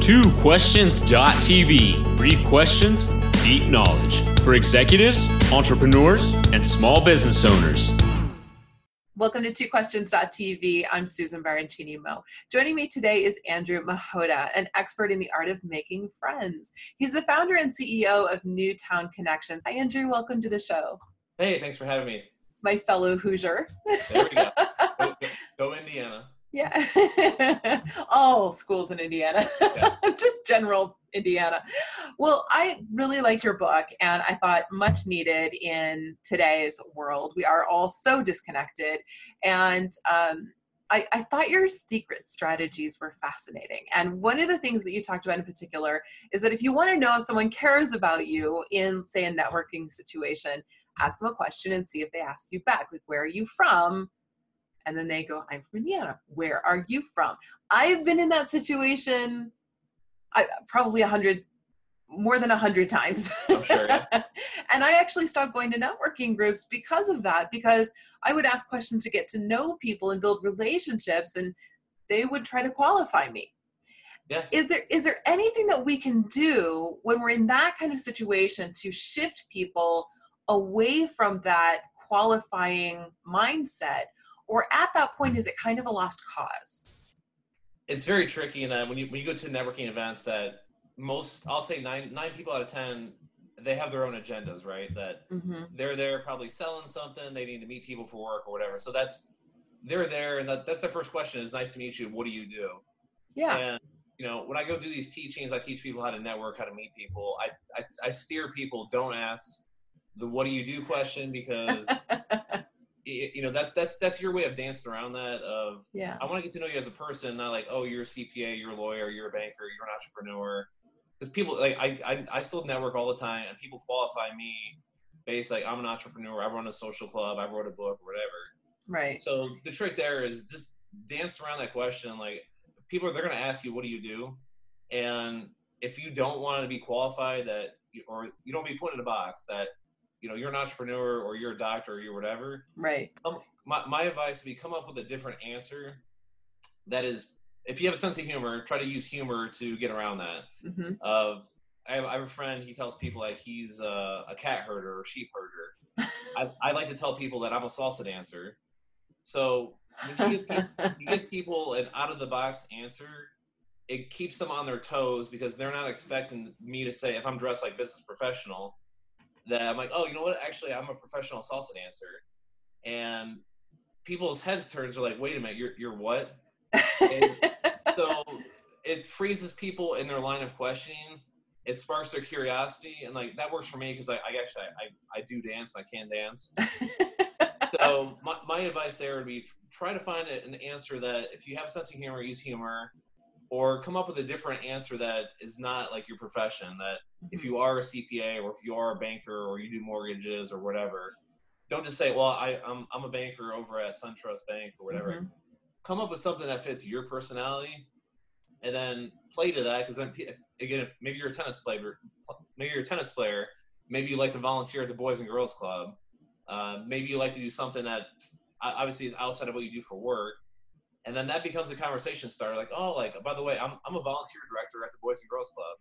TwoQuestions.tv. Brief questions, deep knowledge for executives, entrepreneurs, and small business owners. Welcome to TwoQuestions.tv. I'm Susan Baroncini Moe. Joining me today is Andrew Mahota, an expert in the art of making friends. He's the founder and CEO of Newtown Connection. Hi, Andrew. Welcome to the show. Hey, thanks for having me. My fellow Hoosier. There we go. go, go Indiana. Yeah. All schools in Indiana, just general Indiana. Well, I really liked your book, and I thought much needed in today's world. We are all so disconnected. And um, I, I thought your secret strategies were fascinating. And one of the things that you talked about in particular is that if you want to know if someone cares about you in, say, a networking situation, ask them a question and see if they ask you back. Like, where are you from? And then they go i'm from indiana where are you from i've been in that situation I, probably a hundred more than a hundred times I'm sure, yeah. and i actually stopped going to networking groups because of that because i would ask questions to get to know people and build relationships and they would try to qualify me Yes. is there is there anything that we can do when we're in that kind of situation to shift people away from that qualifying mindset or at that point is it kind of a lost cause it's very tricky in that when you when you go to networking events that most I'll say nine nine people out of ten they have their own agendas, right? That mm-hmm. they're there probably selling something, they need to meet people for work or whatever. So that's they're there and that, that's their first question is nice to meet you. What do you do? yeah And you know, when I go do these teachings, I teach people how to network, how to meet people. I I, I steer people, don't ask the what do you do question because you know that that's that's your way of dancing around that of yeah I want to get to know you as a person, not like, oh, you're a CPA, you're a lawyer, you're a banker, you're an entrepreneur. Because people like I, I I still network all the time, and people qualify me based like I'm an entrepreneur, I run a social club, I wrote a book, or whatever. right So the trick there is just dance around that question. Like people, they're going to ask you, what do you do? And if you don't want to be qualified, that or you don't be put in a box that you know you're an entrepreneur or you're a doctor or you're whatever. Right. Come, my, my advice would be come up with a different answer that is if you have a sense of humor try to use humor to get around that. Hmm of I have, I have a friend he tells people like he's a, a cat herder or sheep herder. I, I like to tell people that i'm a salsa dancer so when you give, peop- you give people an out of the box answer it keeps them on their toes because they're not expecting me to say if i'm dressed like business professional that i'm like oh you know what? Actually i'm a professional salsa dancer. And people's heads turns. Are like wait a minute you're, you're what? So it freezes people in their line of questioning. It sparks their curiosity. And like that works for me because I, I actually I, I do dance and i can dance. So my, my advice there would be try to find an answer that if you have a sense of humor use humor or come up with a different answer that is not like your profession that if you are a cpa or if you are a banker or you do mortgages or whatever don't just say well I, I'm, I'm a banker over at suntrust bank or whatever Mhm. come up with something that fits your personality and then play to that because then if, again if maybe you're a tennis player maybe you're a tennis player maybe you like to volunteer at the boys and girls club uh, maybe you like to do something that obviously is outside of what you do for work and then that becomes a conversation starter like oh like by the way i'm, I'm a volunteer director at the boys and girls club.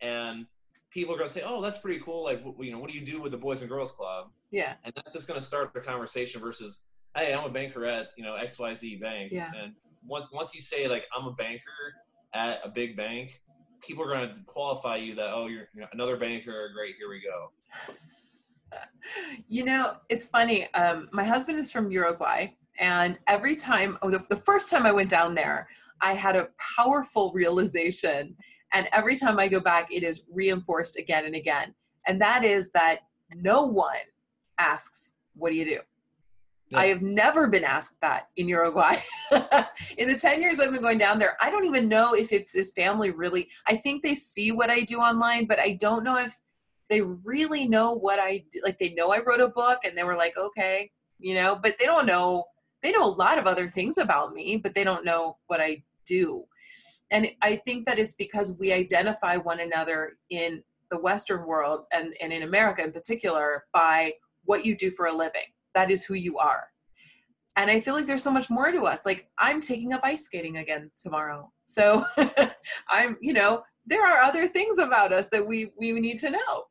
And people are going to say oh that's pretty cool. Like you know what do you do with the boys and girls club? Yeah. And that's just going to start a conversation versus hey i'm a banker at you know xyz bank. Yeah. and once, once you say like i'm a banker at a big bank people are going to qualify you that oh you're, you're another banker. Great here we go. You know it's funny. Um, my husband is from uruguay and every time oh, the, the first time i went down there i had a powerful realization and every time i go back it is reinforced again and again and that is that no one asks what do you do Yeah. i have never been asked that in uruguay in the 10 years i've been going down there i don't even know if it's his family really i think they see what i do online but i don't know if they really know what I d- like. They know I wrote a book, and they were like, okay, you know, but they don't know. They know a lot of other things about me, but they don't know what I do. And I think that it's because we identify one another in the Western world and, and in America in particular by what you do for a living. That is who you are. And I feel like there's so much more to us. Like I'm taking up ice skating again tomorrow. So I'm, you know, there are other things about us that we we need to know.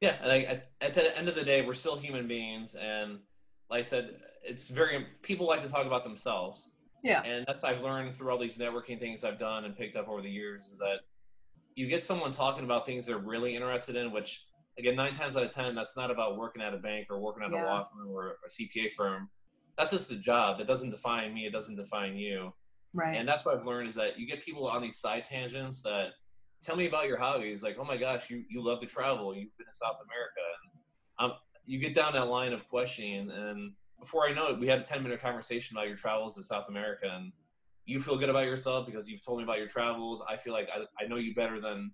Yeah, like at, at the end of the day, we're still human beings, and like I said, it's very people like to talk about themselves. Yeah, and that's I've learned through all these networking things I've done and picked up over the years is that you get someone talking about things they're really interested in, which again, nine times out of ten, that's not about working at a bank or working at yeah. a law firm or a CPA firm. That's just the job. That doesn't define me. It doesn't define you. Right. And that's what I've learned is that you get people on these side tangents that tell me about your hobbies. Like, oh my gosh, you, you love to travel. You've been to South America. And um, you get down that line of questioning. And before I know it, we had a 10 minute conversation about your travels to South America. And you feel good about yourself because you've told me about your travels. I feel like I, I know you better than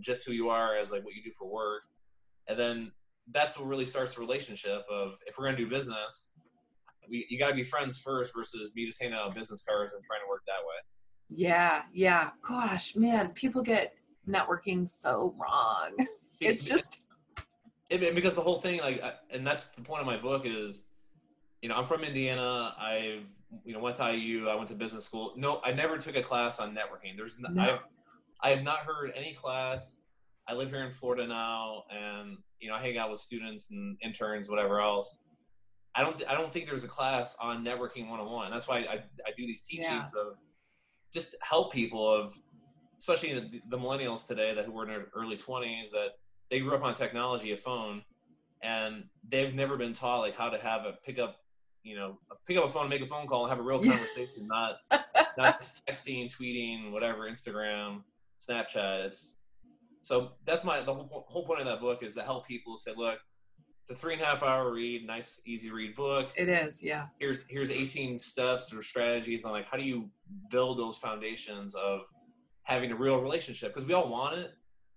just who you are as like what you do for work. And then that's what really starts the relationship of if we're going to do business, we, you got to be friends first versus me just handing out business cards and trying to work that way. Yeah, yeah. Gosh, man, people get networking so wrong. It's just it, because the whole thing, like, and that's the point of my book is, you know, I'm from Indiana. I've you know went to IU. I went to business school. No, I never took a class on networking. There's no. I've, I have not heard any class. I live here in Florida now, and you know I hang out with students and interns, whatever else. I don't. I don't think there's a class on networking 101. That's why I, I do these teachings yeah. of just help people of especially the, the millennials today that who were in their early 20s that they grew up on technology, a phone, and they've never been taught like how to have a pick up, you know, pick up a phone, make a phone call, and have a real conversation, not not texting, tweeting, whatever, Instagram, Snapchat. It's so that's my the whole, whole point of that book is to help people say, look, it's a three and a half hour read, nice, easy read book. It is, yeah. Here's here's 18 steps or strategies on like how do you build those foundations of having a real relationship because we all want it.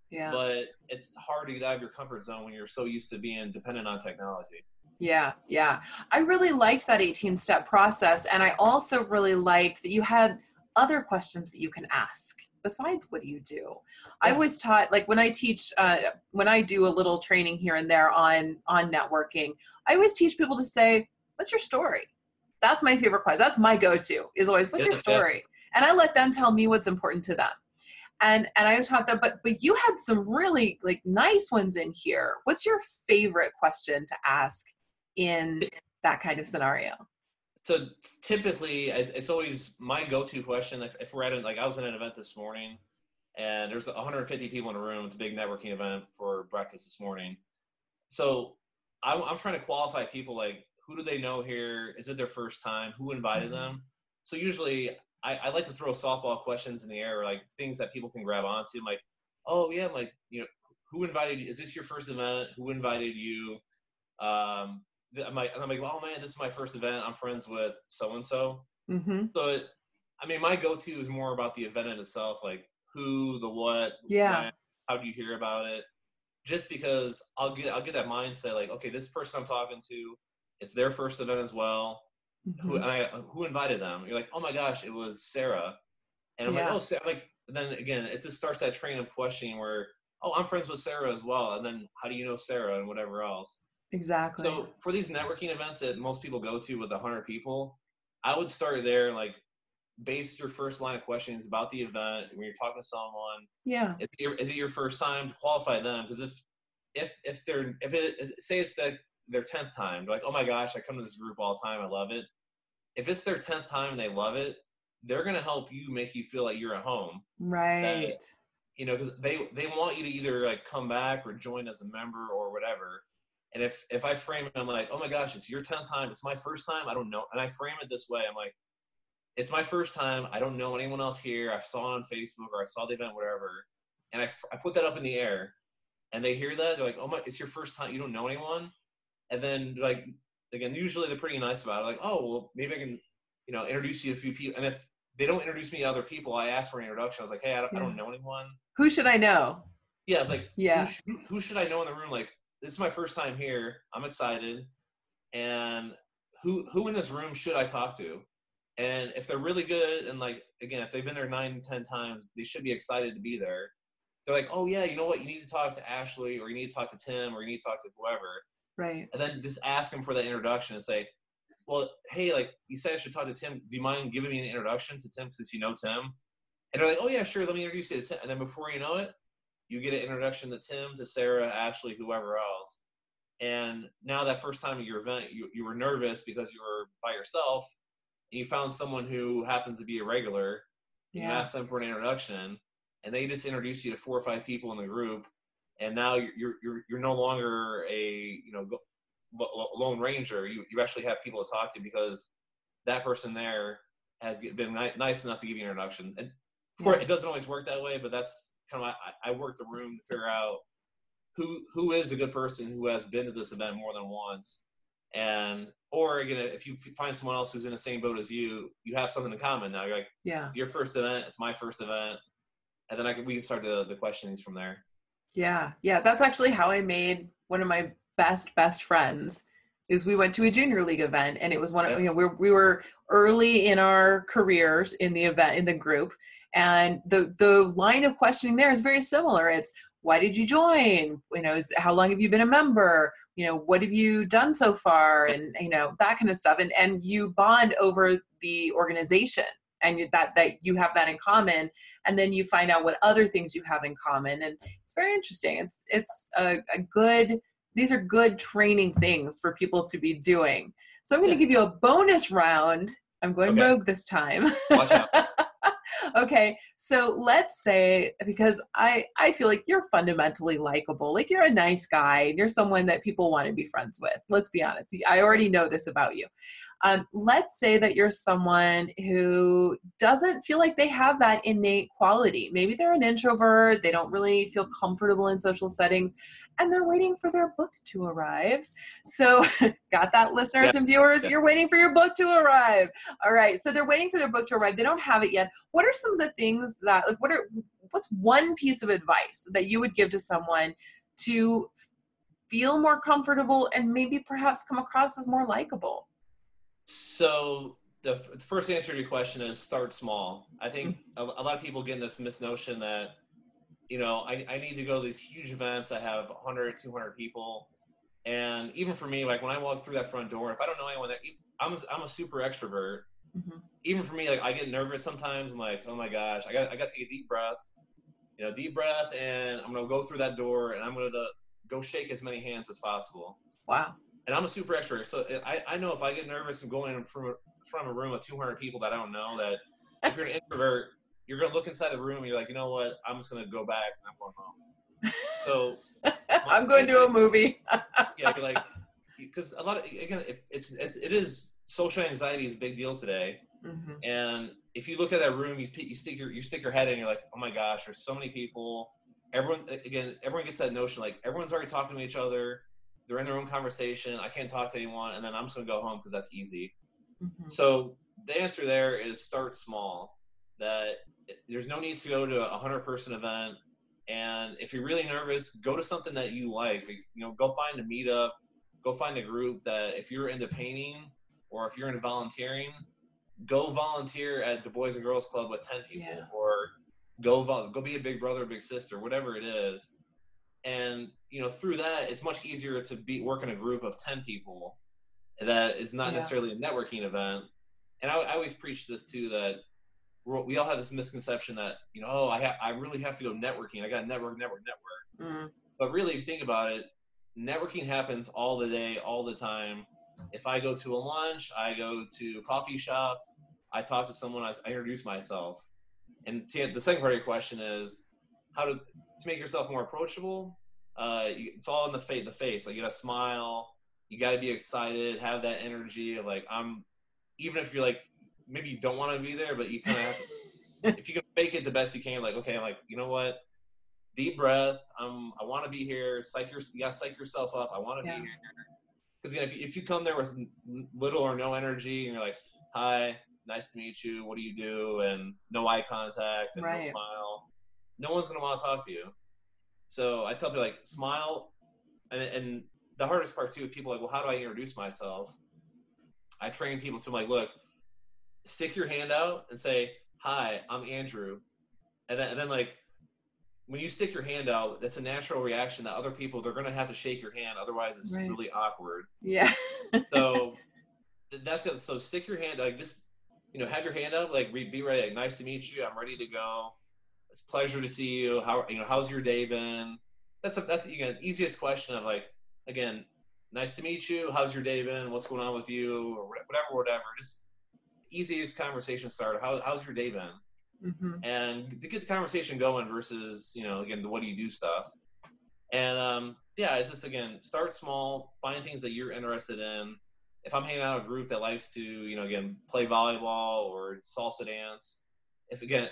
Yeah. But it's hard to get out of your comfort zone when you're so used to being dependent on technology. Yeah, yeah. I really liked that 18 step process. And I also really liked that you had other questions that you can ask besides what do you do yeah. i was taught like when i teach uh, when i do a little training here and there on on networking i always teach people to say what's your story that's my favorite question that's my go-to is always what's your story and i let them tell me what's important to them and and i taught them but but you had some really like nice ones in here what's your favorite question to ask in that kind of scenario? So typically it's always my go-to question if, if we're at it like i was at an event this morning and there's 150 people in a room it's a big networking event for breakfast this morning. So i'm, I'm trying to qualify people like who do they know here? Is it their first time? Who invited mm-hmm. them? So usually I, I, like to throw softball questions in the air like things that people can grab onto like oh yeah like you know who invited you is this your first event? Who invited you? Um, I'm like, I'm like, oh man, this is my first event. I'm friends with so and so. So, it, I mean, my go-to is more about the event in itself, like who, the what, yeah, when, how do you hear about it? Just because I'll get, I'll get that mindset, like, okay, this person I'm talking to, it's their first event as well. Mm-hmm. Who, I, who invited them? You're like, oh my gosh, it was Sarah, and I'm yeah. like, oh, Sarah. I'm like, then again, it just starts that train of questioning where, oh, I'm friends with Sarah as well, and then how do you know Sarah and whatever else? Exactly. So for these networking events that most people go to with 100 people, I would start there, like base your first line of questions about the event when you're talking to someone. Yeah. Is it your, is it your first time to qualify them? Because if if if they're if it say it's the, their tenth time, they're like, oh my gosh, I come to this group all the time, I love it. If it's their tenth time and they love it, they're gonna help you make you feel like you're at home. Right. That, you know, because they they want you to either like come back or join as a member or whatever. And if if I frame it, I'm like, oh my gosh, it's your tenth time. It's my first time. I don't know. And I frame it this way. I'm like, it's my first time. I don't know anyone else here. I saw it on Facebook or I saw the event, whatever. And I, I put that up in the air, and they hear that. They're like, oh my, it's your first time. You don't know anyone. And then like again, usually they're pretty nice about it. Like, oh well, maybe I can, you know, introduce you to a few people. And if they don't introduce me to other people, I ask for an introduction. I was like, hey, I don't, yeah. I don't know anyone. Who should I know? Yeah, I was like, yeah, who, sh- who should I know in the room? Like, this is my first time here. I'm excited. And who who in this room should I talk to? And if they're really good and like again, if they've been there nine, ten times, they should be excited to be there. They're like, oh yeah, you know what? You need to talk to Ashley, or you need to talk to Tim, or you need to talk to whoever. Right. And then just ask them for the introduction and say, well, hey, like you said, I should talk to Tim. Do you mind giving me an introduction to Tim since you know Tim? And they're like, oh yeah, sure, let me introduce you to Tim. And then before you know it, you get an introduction to Tim, to Sarah, Ashley, whoever else. And now that first time at your event, you, you were nervous because you were by yourself. And you found someone who happens to be a regular. You Yeah. asked them for an introduction, and they just introduce you to four or five people in the group. And now you're you're you're, you're no longer a you know go- lo- lo- lone ranger. You you actually have people to talk to because that person there has been nice enough to give you an introduction. And of course, it doesn't always work that way, but that's kind of I, I work the room to figure out who who is a good person who has been to this event more than once, and or again, if you find someone else who's in the same boat as you, you have something in common. Now you're like, Yeah. it's your first event, it's my first event, and then I can, we can start the the questionings from there. Yeah. Yeah. That's actually how I made one of my best, best friends. Is we went to a junior league event and it was one of you know we we were early in our careers in the event in the group and the the line of questioning there is very similar. It's why did you join? You know, is how long have you been a member? You know, what have you done so far? And you know that kind of stuff. And and you bond over the organization and you- that that you have that in common and then you find out what other things you have in common and it's very interesting it's it's a, a good these are good training things for people to be doing. So i'm going to give you a bonus round. I'm going Okay. rogue this time. Watch out. okay so let's say because i i feel like you're fundamentally likable like you're a nice guy and you're someone that people want to be friends with. Let's be honest i already know this about you um, let's say that you're someone who doesn't feel like they have that innate quality. Maybe they're an introvert they don't really feel comfortable in social settings and they're waiting for their book to arrive. So got that listeners and viewers? Yeah. you're waiting for your book to arrive. All right so they're waiting for their book to arrive. They don't have it yet. What are some of the things that like what are what's one piece of advice that you would give to someone to feel more comfortable and maybe perhaps come across as more likable So the, f- the first answer to your question is start small. I think a, a lot of people get in this misnotion that, you know, I, I need to go to these huge events I have 100, 200 people. And even for me, like when I walk through that front door, if I don't know anyone that I'm, a- I'm a super extrovert. Mhm. Even for me, like I get nervous sometimes. I'm like, oh my gosh, I got, I got to take a deep breath, you know, deep breath. And I'm going to go through that door and I'm going to go shake as many hands as possible wow and I'm a super extrovert. So I, I know if I get nervous and going in from from a room of 200 people that I don't know, that if you're an introvert, you're gonna look inside the room and you're like, you know what? I'm just gonna go back and I'm going home. So i'm going to a movie yeah, you're like, because a lot of again, if it's it's it is social anxiety is a big deal today. Mhm. And if you look at that room, you you stick your you stick your head in, you're like, oh my gosh, there's so many people. Everyone again, everyone gets that notion like everyone's already talking to each other. They're in their own conversation. I can't talk to anyone, and then I'm just gonna go home because that's easy. Mhm. So the answer there is start small. That there's no need to go to a hundred person event, and if you're really nervous, go to something that you like. You know, go find a meetup, go find a group that if you're into painting or if you're into volunteering, go volunteer at the Boys and Girls Club with ten people, Yeah. or go vol- go be a big brother, or big sister, whatever it is. And you know, through that, it's much easier to be work in a group of ten people that is not Yeah. necessarily a networking event. And I, I always preach this too that we're, we all have this misconception that you know, oh, I ha- I really have to go networking. I got to network, network, network. Mm. But really, if you think about it, networking happens all the day, all the time. If I go to a lunch, I go to a coffee shop, I talk to someone, I, I introduce myself. And the second part of your question is how to to make yourself more approachable. Uh, you- it's all in the face. The face, like you gotta smile, you gotta be excited, have that energy of like I'm. Even if you're like maybe you don't want to be there, but you kind of have to if you can make it the best you can, like okay, I'm like you know what, deep breath. I'm I want to be here. Psych your you gotta psych yourself up. I want to Yeah. be here. Because if you, if you come there with little or no energy and you're like, hi, nice to meet you. What do you do? And no eye contact and Right. no smile. No one's gonna want to talk to you. So I tell people like smile, and and the hardest part too is people like, well, how do I introduce myself? I train people to like, look, stick your hand out and say, "Hi, I'm Andrew," and then and then like when you stick your hand out, that's a natural reaction that other people they're gonna have to shake your hand, otherwise it's Right. really awkward. yeah So that's it. So stick your hand like just you know, have your hand up, like be ready. Like, nice to meet you. I'm ready to go. It's a pleasure to see you. How you know? How's your day been? That's a, that's again the easiest question of like again, nice to meet you. How's your day been? What's going on with you? Or whatever, whatever. Just easiest conversation starter. How, how's your day been? Mm-hmm. And to get the conversation going versus you know again the what do you do stuff. And um, yeah, it's just again start small, find things that you're interested in. If I'm hanging out a group that likes to you know again play volleyball or salsa dance, if again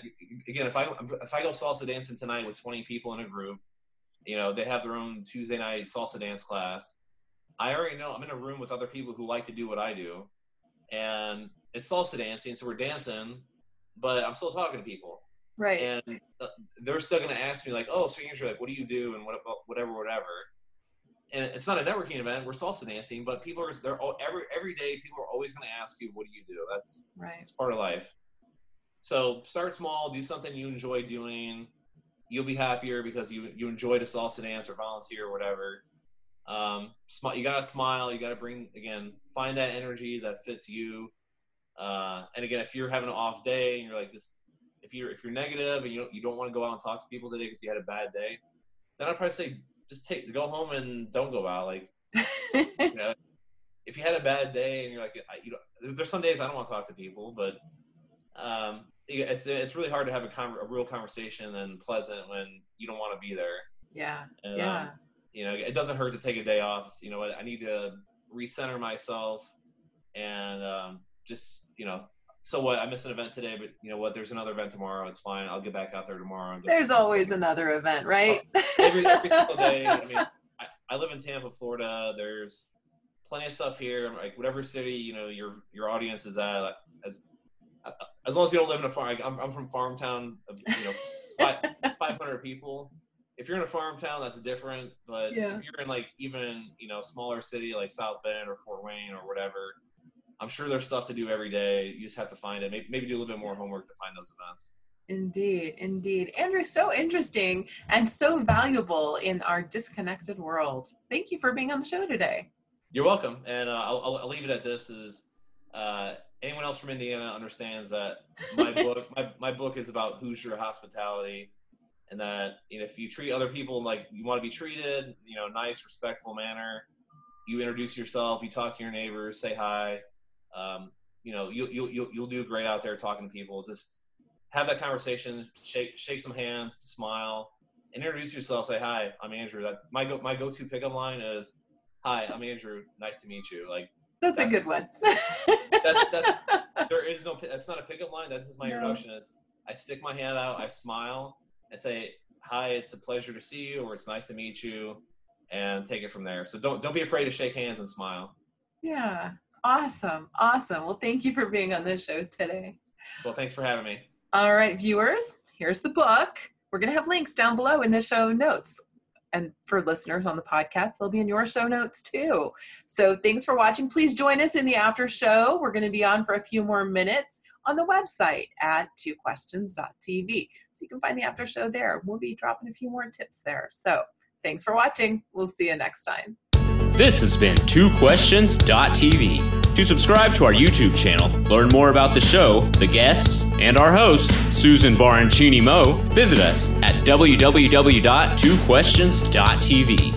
again if I if I go salsa dancing tonight with 20 people in a group, you know they have their own Tuesday night salsa dance class. I already know I'm in a room with other people who like to do what I do, and it's salsa dancing, so we're dancing, but I'm still talking to people. Right. And uh, they're still going to ask me like, "Oh, so you're like, what do you do?" and what, whatever, whatever. And it's not a networking event. We're salsa dancing, but people are they're all, every every day. People are always going to ask you, "What do you do?" That's right. It's part of life. So start small. Do something you enjoy doing. You'll be happier because you you enjoy to salsa dance or volunteer or whatever. Um, you gotta smile. You gotta bring again. Find that energy that fits you. Uh, and again, if you're having an off day and you're like this, if you're if you're negative and you don't you don't want to go out and talk to people today because you had a bad day, then I'd probably say just take go home and don't go out. Like, you know, if you had a bad day and you're like, I, you know, there's some days I don't want to talk to people, but um, it's it's really hard to have a, con- a real conversation and pleasant when you don't want to be there. Yeah. And, yeah. Um, you know, it doesn't hurt to take a day off. You know, what? I need to recenter myself and um, just you know so what? I missed an event today, but you know what? There's another event tomorrow. It's fine. I'll get back out there tomorrow. There's always another event, right? every, every single day. I mean, I, I, live in Tampa, Florida. There's plenty of stuff here. Like whatever city you know your your audience is at, as as long as you don't live in a farm. I'm, I'm from farm town. Of, you know, five, 500 people. If you're in a farm town, that's different. But yeah. if you're in like even you know smaller city like South Bend or Fort Wayne or whatever I'm sure there's stuff to do every day. You just have to find it. Maybe, maybe do a little bit more homework to find those events. Indeed, indeed. Andrew, so interesting and so valuable in our disconnected world. Thank you for being on the show today. You're welcome. And uh, I'll, I'll, leave it at this is uh, anyone else from Indiana understands that my book, my, my book is about Hoosier hospitality and that, you know, if you treat other people like you want to be treated, you know, nice, respectful manner, you introduce yourself, you talk to your neighbors, say hi, um, you know, you'll, you'll, you'll, you'll do great out there talking to people. Just have that conversation, shake, shake some hands, smile, and introduce yourself. Say, hi, I'm Andrew. That my go, my go-to pickup line is, hi, I'm Andrew. Nice to meet you. Like, that's, that's a good one. that's, that's, there is no, that's not a pickup line. That's just my no. introduction is I stick my hand out, I smile, I say, hi, it's a pleasure to see you, or it's nice to meet you, and take it from there. So don't, don't be afraid to shake hands and smile. Yeah. Awesome. Awesome. Well, thank you for being on the show today. Well, thanks for having me. All right, viewers, here's the book. We're going to have links down below in the show notes. And for listeners on the podcast, they'll be in your show notes too. So thanks for watching. Please join us in the after show. We're going to be on for a few more minutes on the website at twoquestions.tv. So you can find the after show there. We'll be dropping a few more tips there. So thanks for watching. We'll see you next time. This has been TwoQuestions.tv. To subscribe to our YouTube channel, learn more about the show, the guests, and our host, Susan Baroncini Moe, visit us at www.twoquestions.tv.